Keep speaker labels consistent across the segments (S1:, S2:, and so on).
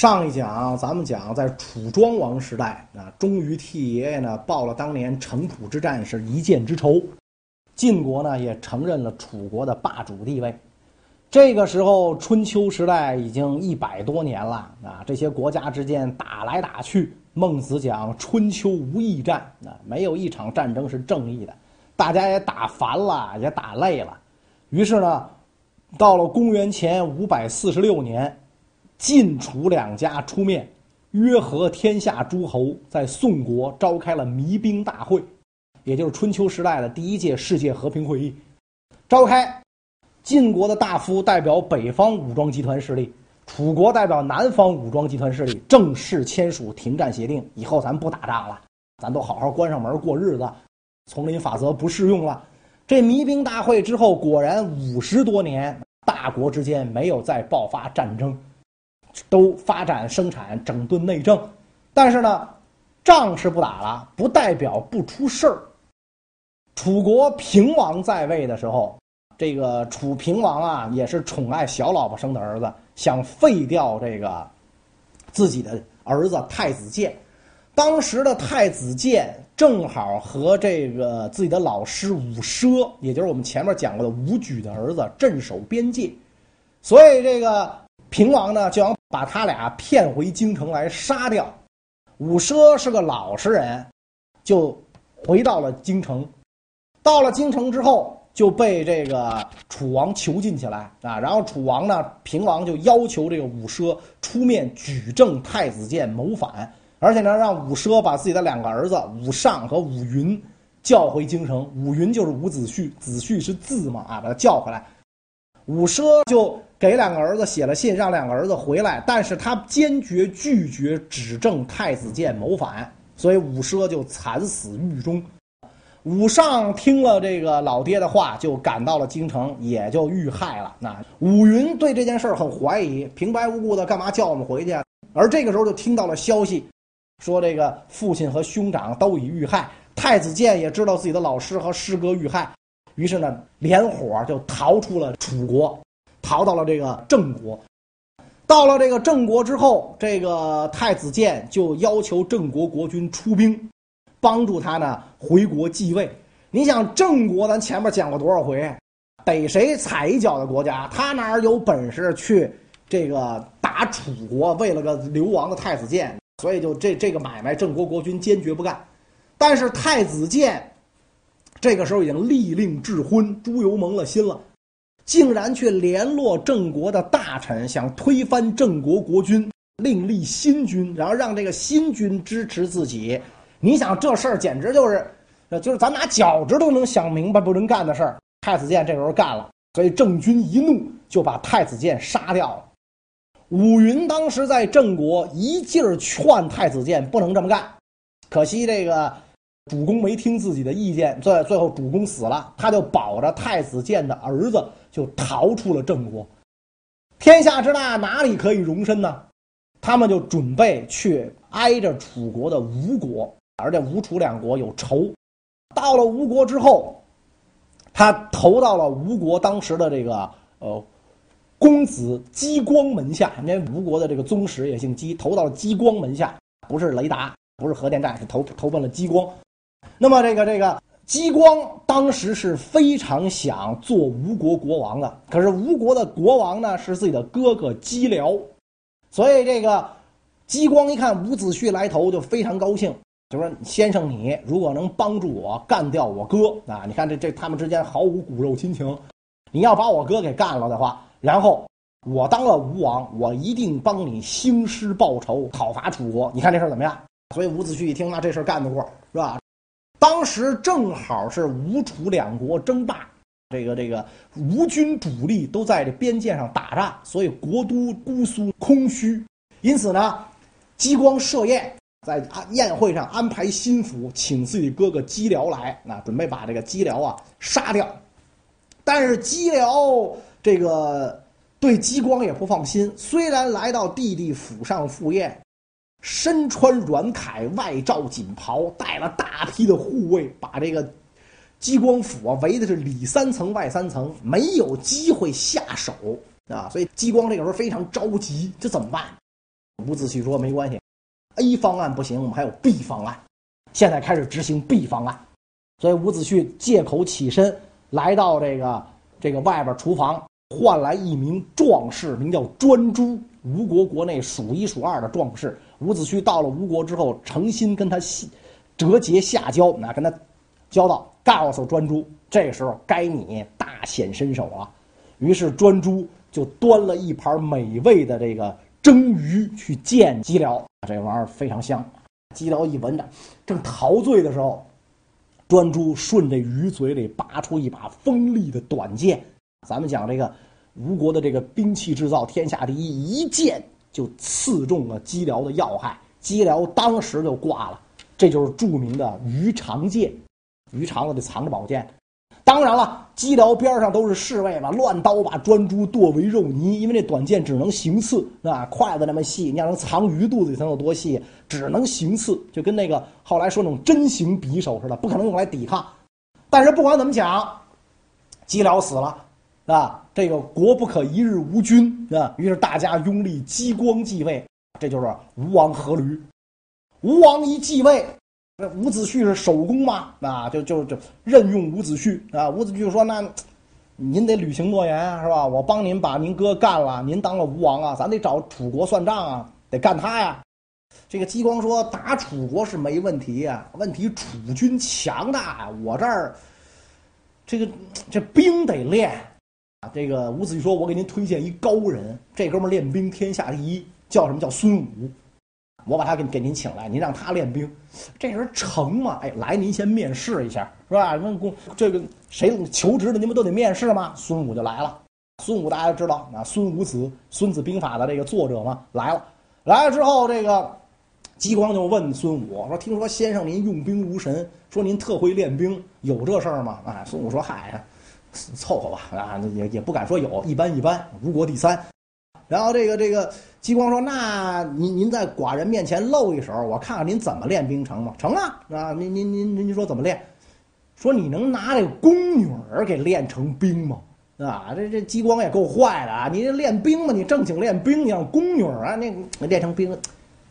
S1: 上一讲咱们讲在楚庄王时代啊，终于替爷爷呢报了当年城濮之战是一箭之仇，晋国呢也承认了楚国的霸主地位。这个时候春秋时代已经一百多年了啊，这些国家之间打来打去。孟子讲春秋无义战啊，没有一场战争是正义的，大家也打烦了，也打累了。于是呢，到了公元前五百四十六年。晋楚两家出面，约合天下诸侯，在宋国召开了弭兵大会，也就是春秋时代的第一届世界和平会议。召开，晋国的大夫代表北方武装集团势力，楚国代表南方武装集团势力，正式签署停战协定。以后咱不打仗了，咱都好好关上门过日子，丛林法则不适用了。这弭兵大会之后，果然五十多年，大国之间没有再爆发战争。都发展生产，整顿内政，但是呢，仗是不打了，不代表不出事儿。楚国平王在位的时候，这个楚平王啊，也是宠爱小老婆生的儿子，想废掉这个自己的儿子太子建。当时的太子建正好和这个自己的老师伍奢，也就是我们前面讲过的伍举的儿子，镇守边界，所以这个。平王呢，就想把他俩骗回京城来杀掉。伍奢是个老实人，就回到了京城。到了京城之后，就被这个楚王囚禁起来啊。然后楚王呢，平王就要求这个伍奢出面举证太子建谋反，而且呢，让伍奢把自己的两个儿子伍尚和伍云叫回京城。伍云就是伍子胥，子胥是字嘛啊，把他叫回来。伍奢就给两个儿子写了信，让两个儿子回来，但是他坚决拒绝指证太子建谋反，所以伍奢就惨死狱中。武尚听了这个老爹的话，就赶到了京城，也就遇害了。那伍云对这件事很怀疑，平白无故的干嘛叫我们回去？而这个时候就听到了消息，说这个父亲和兄长都已遇害，太子建也知道自己的老师和师哥遇害。于是呢，连伙就逃出了楚国，逃到了这个郑国。到了这个郑国之后，这个太子建就要求郑国国君出兵，帮助他呢回国继位。你想郑国，咱前面讲过多少回，逮谁踩一脚的国家，他哪有本事去这个打楚国？为了个流亡的太子建，所以就这这个买卖，郑国国君坚决不干。但是太子建。这个时候已经立令智昏，朱由蒙了心了，竟然去联络郑国的大臣，想推翻郑国国君，另立新君，然后让这个新君支持自己。你想这事儿简直就是，就是咱拿脚趾都能想明白不能干的事儿。太子建这时候干了，所以郑军一怒就把太子建杀掉了。伍云当时在郑国一劲儿劝太子建不能这么干，可惜这个。主公没听自己的意见，最最后主公死了，他就保着太子建的儿子就逃出了郑国。天下之大，哪里可以容身呢？他们就准备去挨着楚国的吴国，而且吴楚两国有仇。到了吴国之后，他投到了吴国当时的这个呃公子姬光门下，因为吴国的这个宗室也姓姬，投到了姬光门下，不是雷达，不是核电站，是投投奔了姬光。那么这个这个姬光当时是非常想做吴国国王的，可是吴国的国王呢是自己的哥哥姬僚，所以这个姬光一看伍子胥来投就非常高兴，就说：“先生你如果能帮助我干掉我哥啊，你看这这他们之间毫无骨肉亲情，你要把我哥给干了的话，然后我当了吴王，我一定帮你兴师报仇，讨伐楚国。你看这事儿怎么样？”所以伍子胥一听，那这事儿干得过是吧？当时正好是吴楚两国争霸，这个这个吴军主力都在这边界上打仗，所以国都姑苏空虚。因此呢，姬光设宴，在宴会上安排心腹，请自己哥哥姬僚来，那准备把这个姬僚啊杀掉。但是姬僚这个对姬光也不放心，虽然来到弟弟府上赴宴。身穿软铠，外罩锦袍，带了大批的护卫，把这个姬光府啊围的是里三层外三层，没有机会下手啊！所以姬光这个时候非常着急，这怎么办？伍子胥说没关系，A 方案不行，我们还有 B 方案。现在开始执行 B 方案。所以伍子胥借口起身，来到这个这个外边厨房，换来一名壮士，名叫专诸，吴国国内数一数二的壮士。伍子胥到了吴国之后，诚心跟他折节下交，那跟他交道，告诉专诸，这时候该你大显身手啊。于是专诸就端了一盘美味的这个蒸鱼去见姬僚，这玩意儿非常香。姬僚一闻着，正陶醉的时候，专诸顺着鱼嘴里拔出一把锋利的短剑。咱们讲这个吴国的这个兵器制造天下第一，一剑就刺中了姬辽的要害，姬辽当时就挂了。这就是著名的鱼肠剑，鱼肠子里藏着宝剑。当然了，姬辽边上都是侍卫嘛，乱刀把专诸剁为肉泥。因为那短剑只能行刺，啊，筷子那么细，你要能藏鱼肚子里能有多细？只能行刺，就跟那个后来说那种针形匕首似的，不可能用来抵抗。但是不管怎么讲，姬辽死了，啊，这个国不可一日无君啊。于是大家拥立姬光继位，这就是吴王阖闾。吴王一继位。那伍子胥是首功嘛？啊，就就就任用伍子胥啊。伍子胥说：“那您得履行诺言是吧？我帮您把您哥干了，您当了吴王啊，咱得找楚国算账啊，得干他呀。”这个姬光说：“打楚国是没问题呀，问题楚军强大呀，我这儿这个这兵得练啊。”这个伍子胥说：“我给您推荐一高人，这哥们练兵天下第一，叫什么叫孙武。”我把他给给您请来，您让他练兵，这人成吗？哎，来，您先面试一下，是吧？问公这个谁求职的，您不都得面试吗？孙武就来了。孙武大家知道啊，孙武子，《孙子兵法》的这个作者嘛，来了。来了之后，这个姬光就问孙武说：“听说先生您用兵如神，说您特会练兵，有这事儿吗？”啊，孙武说：“嗨呀，凑合吧，啊，也也不敢说有，一般一般，吴国第三。”然后这个这个姬光说：“那您您在寡人面前露一手，我看看您怎么练兵成吗？成啊！啊，您您您您说怎么练？说你能拿这个宫女儿给练成兵吗？啊，这这姬光也够坏的啊！你这练兵嘛，你正经练兵，你让宫女儿啊，那练成兵，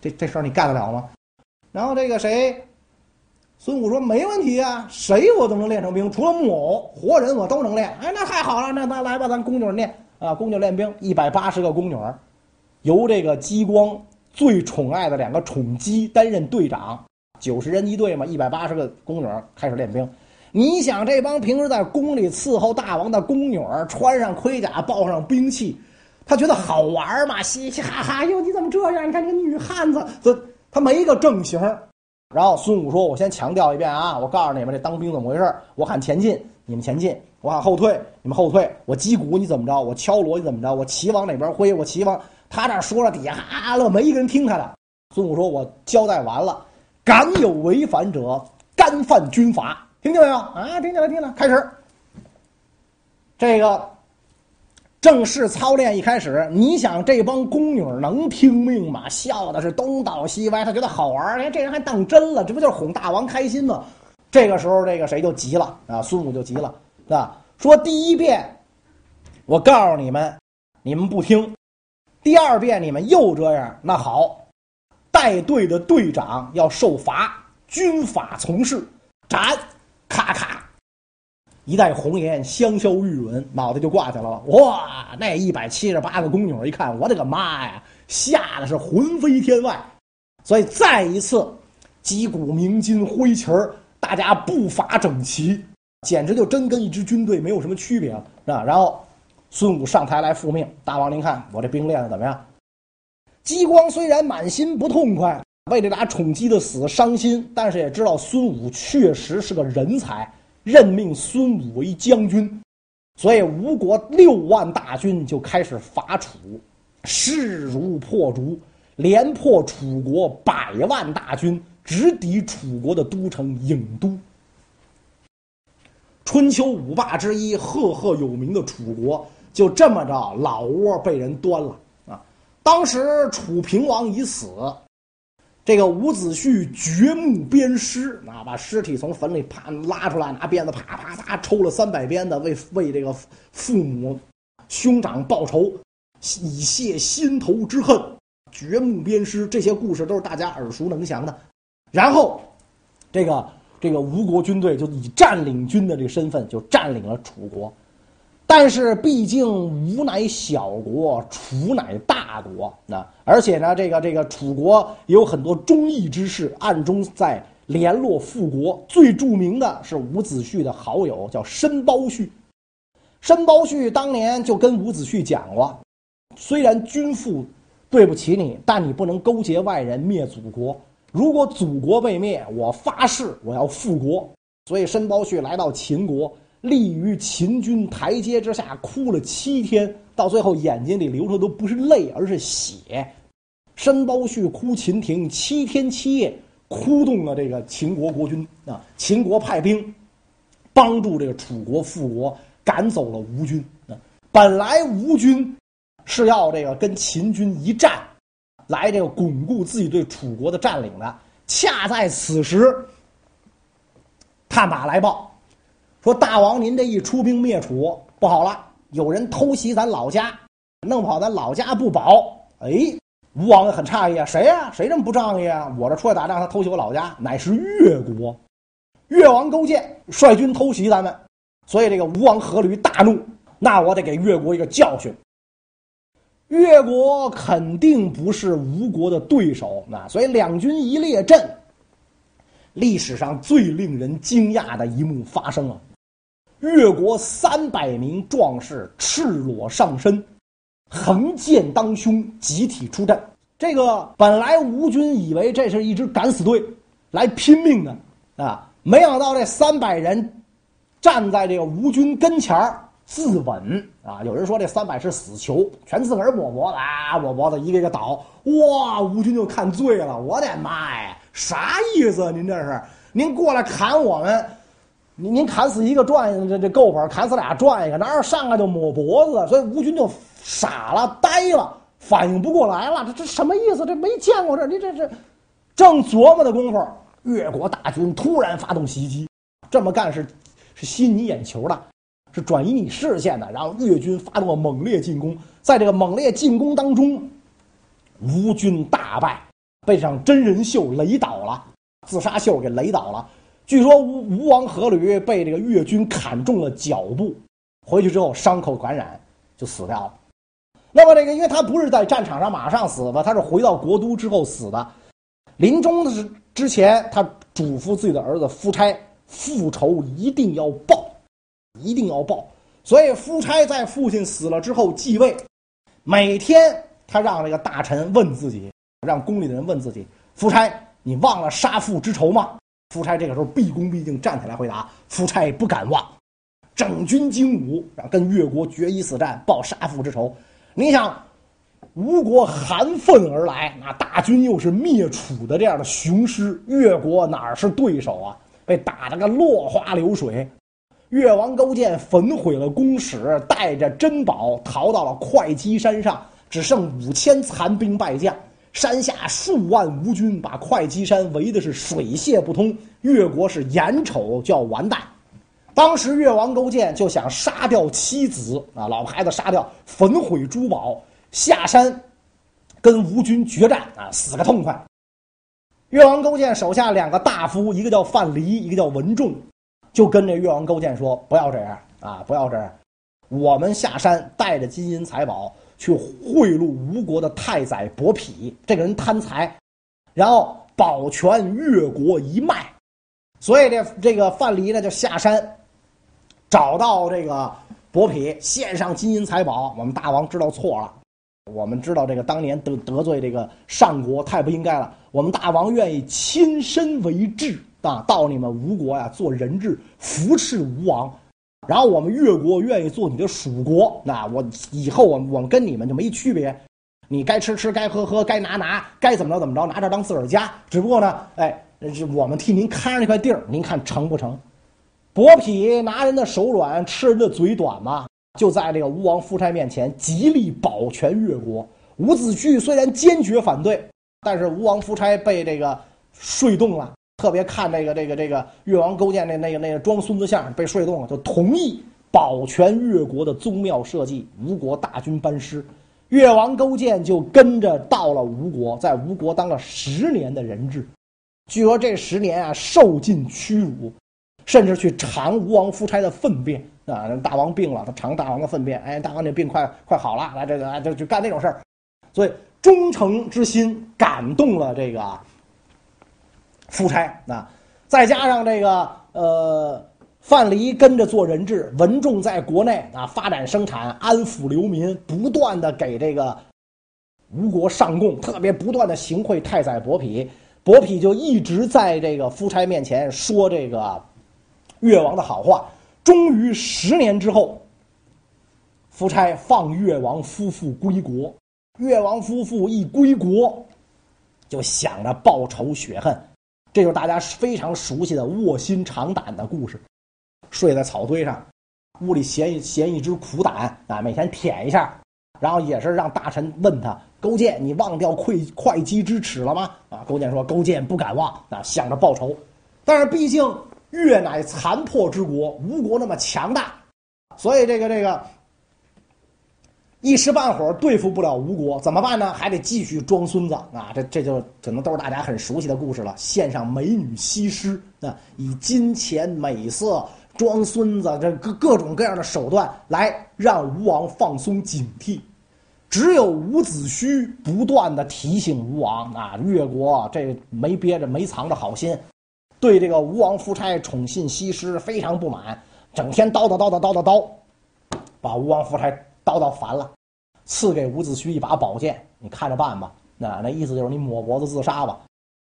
S1: 这这事儿你干得了吗？然后这个谁，孙武说没问题啊，谁我都能练成兵，除了木偶，活人我都能练。哎，那太好了，那那来吧，咱宫女练。”啊，宫女练兵一百八十个宫女，由这个姬光最宠爱的两个宠姬担任队长，九十人一队嘛，一百八十个宫女开始练兵。你想这帮平时在宫里伺候大王的宫女，穿上盔甲，抱上兵器，他觉得好玩嘛，嘻嘻哈哈。哟，你怎么这样？你看这个女汉子，这他没个正形。然后孙武说：“我先强调一遍啊，我告诉你们这当兵怎么回事。我喊前进，你们前进。”我喊后退，你们后退。我击鼓，你怎么着？我敲锣，你怎么着？我旗往哪边挥？我旗往他这说了，底下哈乐，没一个人听他的。孙武说：“我交代完了，敢有违反者，干犯军法。听见没有？啊，听见了，听见了。开始，这个正式操练一开始，你想这帮宫女能听命吗？笑的是东倒西歪，他觉得好玩。哎，这人还当真了，这不就是哄大王开心吗？这个时候，这个谁就急了啊？孙武就急了。啊，说第一遍，我告诉你们，你们不听；第二遍你们又这样，那好，带队的队长要受罚，军法从事，斩，咔咔，一代红颜，香消玉殒，脑袋就挂下来了。哇，那一百七十八个宫女一看，我的个妈呀，吓得是魂飞天外。所以再一次，击鼓鸣金挥旗儿，大家步伐整齐。简直就真跟一支军队没有什么区别了啊！然后孙武上台来复命，大王您看我这兵练的怎么样？姬光虽然满心不痛快，为这俩宠姬的死伤心，但是也知道孙武确实是个人才，任命孙武为将军。所以吴国六万大军就开始伐楚，势如破竹，连破楚国百万大军，直抵楚国的都城郢都。春秋五霸之一、赫赫有名的楚国，就这么着老窝被人端了啊！当时楚平王已死，这个伍子胥掘墓鞭尸啊，把尸体从坟里啪拉出来，拿鞭子啪啪啪抽了三百鞭子，为为这个父母兄长报仇，以泄心头之恨。掘墓鞭尸，这些故事都是大家耳熟能详的。然后，这个这个吴国军队就以占领军的这个身份就占领了楚国。但是毕竟吴乃小国，楚乃大国，那而且呢，这个这个楚国有很多忠义之士，暗中在联络复国。最著名的是伍子胥的好友，叫申包胥。申包胥当年就跟伍子胥讲过，虽然君父对不起你，但你不能勾结外人灭祖国。如果祖国被灭，我发誓我要复国。所以申包胥来到秦国。立于秦军台阶之下，哭了七天，到最后眼睛里流出的都不是泪，而是血。申包胥哭秦庭七天七夜，哭动了这个秦国国君啊。秦国派兵帮助这个楚国复国，赶走了吴军啊。本来吴军是要这个跟秦军一战，来这个巩固自己对楚国的占领的。恰在此时，探马来报。说大王，您这一出兵灭楚不好了，有人偷袭咱老家，弄不好咱老家不保。哎，吴王很诧异啊，谁呀、谁这么不仗义啊？我这出来打仗，他偷袭我老家，乃是越国，越王勾践率军偷袭咱们，所以这个吴王阖闾大怒，那我得给越国一个教训。越国肯定不是吴国的对手，那所以两军一列阵，历史上最令人惊讶的一幕发生了。越国三百名壮士赤裸上身，横剑当胸，集体出阵。这个本来吴军以为这是一支敢死队，来拼命的啊，没想到这三百人站在这个吴军跟前自刎啊。有人说这三百是死囚，全自个儿抹脖子啊，抹脖子一个一个倒。哇，吴军就看醉了，我的妈呀，啥意思？您这是您过来砍我们？您您砍死一个赚一个，这这够本；砍死俩赚一个，哪有上来就抹脖子？所以吴军就傻了、呆了，反应不过来了。这这什么意思？这没见过这，你这这正琢磨的功夫，越国大军突然发动袭击。这么干是是吸你眼球的，是转移你视线的。然后越军发动了猛烈进攻，在这个猛烈进攻当中，吴军大败，被这真人秀雷倒了，自杀秀给雷倒了。据说吴吴王阖闾被这个越军砍中了脚部，回去之后伤口感染就死掉了。那么这个，因为他不是在战场上马上死的，他是回到国都之后死的。临终的是之前，他嘱咐自己的儿子夫差，复仇一定要报，一定要报。所以夫差在父亲死了之后继位，每天他让这个大臣问自己，让宫里的人问自己：夫差，你忘了杀父之仇吗？夫差这个时候毕恭毕敬站起来回答：“夫差不敢忘，整军精武，跟越国决一死战，报杀父之仇。你想，吴国含愤而来，那大军又是灭楚的这样的雄师，越国哪是对手啊？被打得个落花流水。越王勾践焚毁了宫室，带着珍宝逃到了会稽山上，只剩五千残兵败将。”山下数万吴军把会稽山围的是水泄不通，越国是眼瞅就要完蛋。当时越王勾践就想杀掉妻子啊，老婆孩子杀掉，焚毁珠宝，下山跟吴军决战啊，死个痛快。越王勾践手下两个大夫，一个叫范蠡，一个叫文仲，就跟这越王勾践说：“不要这样啊，不要这样，我们下山带着金银财宝。”去贿赂吴国的太宰伯嚭，这个人贪财，然后保全越国一脉，所以这这个范蠡呢就下山，找到这个伯嚭，献上金银财宝。我们大王知道错了，我们知道这个当年得得罪这个上国太不应该了，我们大王愿意亲身为质啊，到你们吴国呀做人质，扶持吴王。然后我们越国愿意做你的属国，那我以后我我们跟你们就没区别，你该吃吃，该喝喝，该拿拿，该怎么着怎么着，拿这当自个儿家。只不过呢，哎，我们替您看着那块地儿，您看成不成？伯嚭拿人的手软，吃人的嘴短嘛，就在这个吴王夫差面前极力保全越国。伍子胥虽然坚决反对，但是吴王夫差被这个说动了。特别看这个这个这个越王勾践那那个那个装孙子相被说动了，就同意保全越国的宗庙社稷。吴国大军班师，越王勾践就跟着到了吴国，在吴国当了十年的人质。据说这十年啊，受尽屈辱，甚至去尝吴王夫差的粪便啊。大王病了，他尝大王的粪便，哎，大王这病快快好了，来这个就就干那种事儿。所以忠诚之心感动了这个夫差啊，再加上这个呃范蠡跟着做人质，文仲在国内啊发展生产，安抚流民，不断的给这个吴国上贡，特别不断的行贿太宰伯嚭。伯嚭就一直在这个夫差面前说这个越王的好话。终于十年之后，夫差放越王夫妇归国。越王夫妇一归国，就想着报仇雪恨。这就是大家非常熟悉的卧薪尝胆的故事。睡在草堆上，屋里衔一衔一只苦胆啊，每天舔一下，然后也是让大臣问他。勾践，你忘掉会会稽之耻了吗？啊，勾践说：“勾践不敢忘啊，想着报仇。但是毕竟越乃残破之国，吴国那么强大，所以这个这个一时半会儿对付不了吴国，怎么办呢？还得继续装孙子啊！这这就可能都是大家很熟悉的故事了。献上美女西施啊，以金钱美色装孙子，这各各种各样的手段来让吴王放松警惕。”只有伍子胥不断的提醒吴王啊，越国这没憋着没藏着好心，对这个吴王夫差宠信西施非常不满，整天叨叨叨叨叨叨叨，把吴王夫差叨叨烦了，赐给伍子胥一把宝剑，你看着办吧。那那意思就是你抹脖子自杀吧。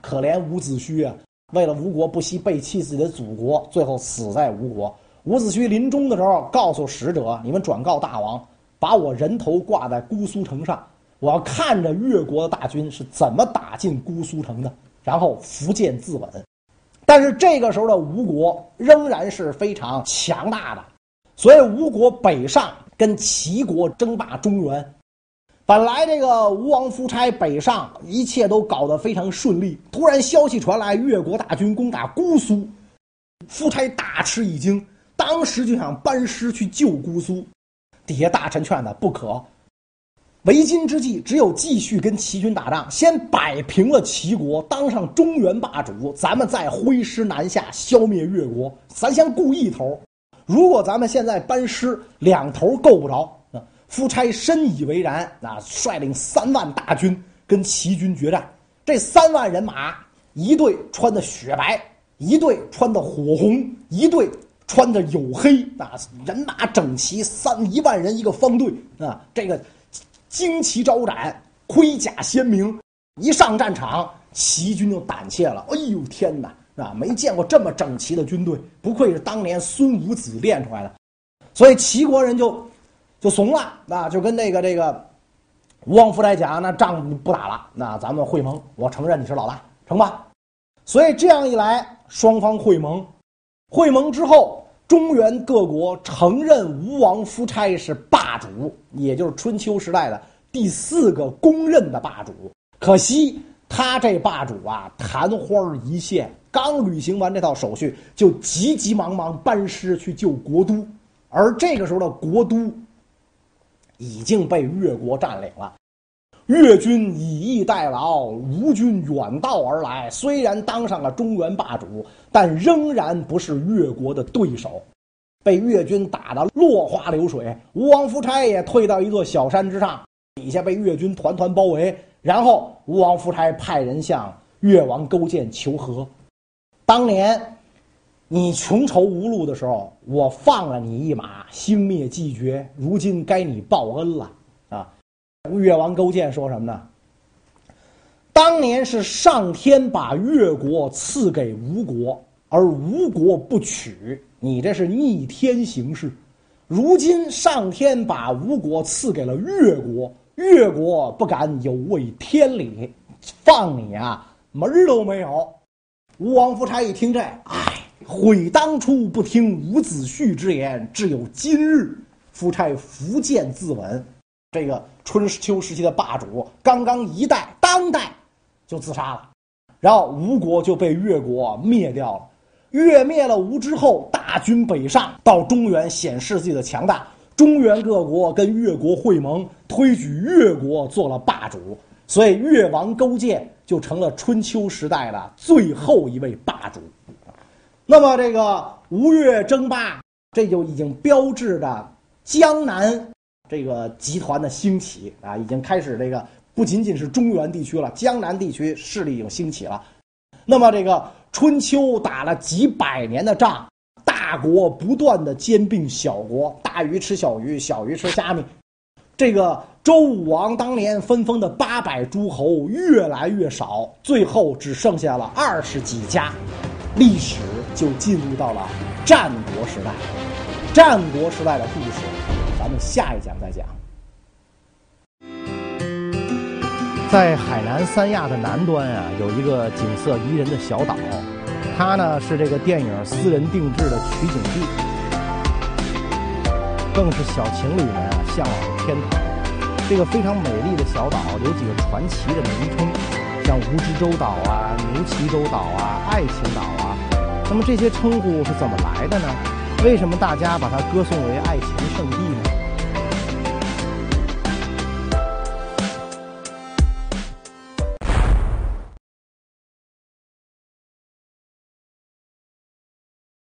S1: 可怜伍子胥啊，为了吴国不惜背弃自己的祖国，最后死在吴国。伍子胥临终的时候告诉使者：“你们转告大王。”把我人头挂在姑苏城上，我要看着越国的大军是怎么打进姑苏城的，然后伏剑自刎。但是这个时候的吴国仍然是非常强大的，所以吴国北上跟齐国争霸中原。本来这个吴王夫差北上，一切都搞得非常顺利。突然消息传来，越国大军攻打姑苏，夫差大吃一惊，当时就想班师去救姑苏。底下大臣劝他不可，为今之计只有继续跟齐军打仗，先摆平了齐国，当上中原霸主，咱们再挥师南下，消灭越国。咱先顾一头，如果咱们现在班师，两头够不着。啊，夫差深以为然，啊，率领三万大军跟齐军决战。这三万人马，一队穿的雪白，一队穿的火红，一队。穿的黝黑啊，人马整齐，三一万人一个方队啊，这个旌旗招展，盔甲鲜明，一上战场，齐军就胆怯了。哎呦天哪，啊，没见过这么整齐的军队，不愧是当年孙武子练出来的。所以齐国人就就怂了，啊，就跟那个这个吴王夫差讲，那仗不打了，那咱们会盟，我承认你是老大，成吧？所以这样一来，双方会盟。会盟之后，中原各国承认吴王夫差是霸主，也就是春秋时代的第四个公认的霸主。可惜他这霸主啊，昙花一现，刚履行完这套手续，就急急忙忙班师去救国都，而这个时候的国都已经被越国占领了。越军以逸待劳，吴军远道而来，虽然当上了中原霸主，但仍然不是越国的对手，被越军打得落花流水。吴王夫差也退到一座小山之上，底下被越军团团包围。然后吴王夫差派人向越王勾践求和：当年你穷愁无路的时候，我放了你一马，兴灭继绝，如今该你报恩了啊。越王勾践说什么呢？当年是上天把越国赐给吴国，而吴国不取，你这是逆天行事。如今上天把吴国赐给了越国，越国不敢有违天理，放你啊门儿都没有。吴王夫差一听这，哎，悔当初不听伍子胥之言，只有今日。夫差伏剑自刎。这个春秋时期的霸主，刚刚一代当代就自杀了，然后吴国就被越国灭掉了。越灭了吴之后，大军北上到中原，显示自己的强大。中原各国跟越国会盟，推举越国做了霸主，所以越王勾践就成了春秋时代的最后一位霸主。那么这个吴越争霸，这就已经标志着江南这个集团的兴起啊，已经开始这个不仅仅是中原地区了，江南地区势力已经兴起了。那么这个春秋打了几百年的仗。大国不断的兼并小国，大鱼吃小鱼，小鱼吃虾米。这个周武王当年分封的八百诸侯越来越少，最后只剩下了二十几家，历史就进入到了战国时代。战国时代的故事，咱们下一讲再讲。在海南三亚的南端啊，有一个景色宜人的小岛。它呢是这个电影私人定制的取景地，更是小情侣们向往的天堂。这个非常美丽的小岛有几个传奇的名称，像蜈支洲岛啊、牛鳍洲岛啊、爱情岛啊。那么这些称呼是怎么来的呢？为什么大家把它歌颂为爱情圣地呢？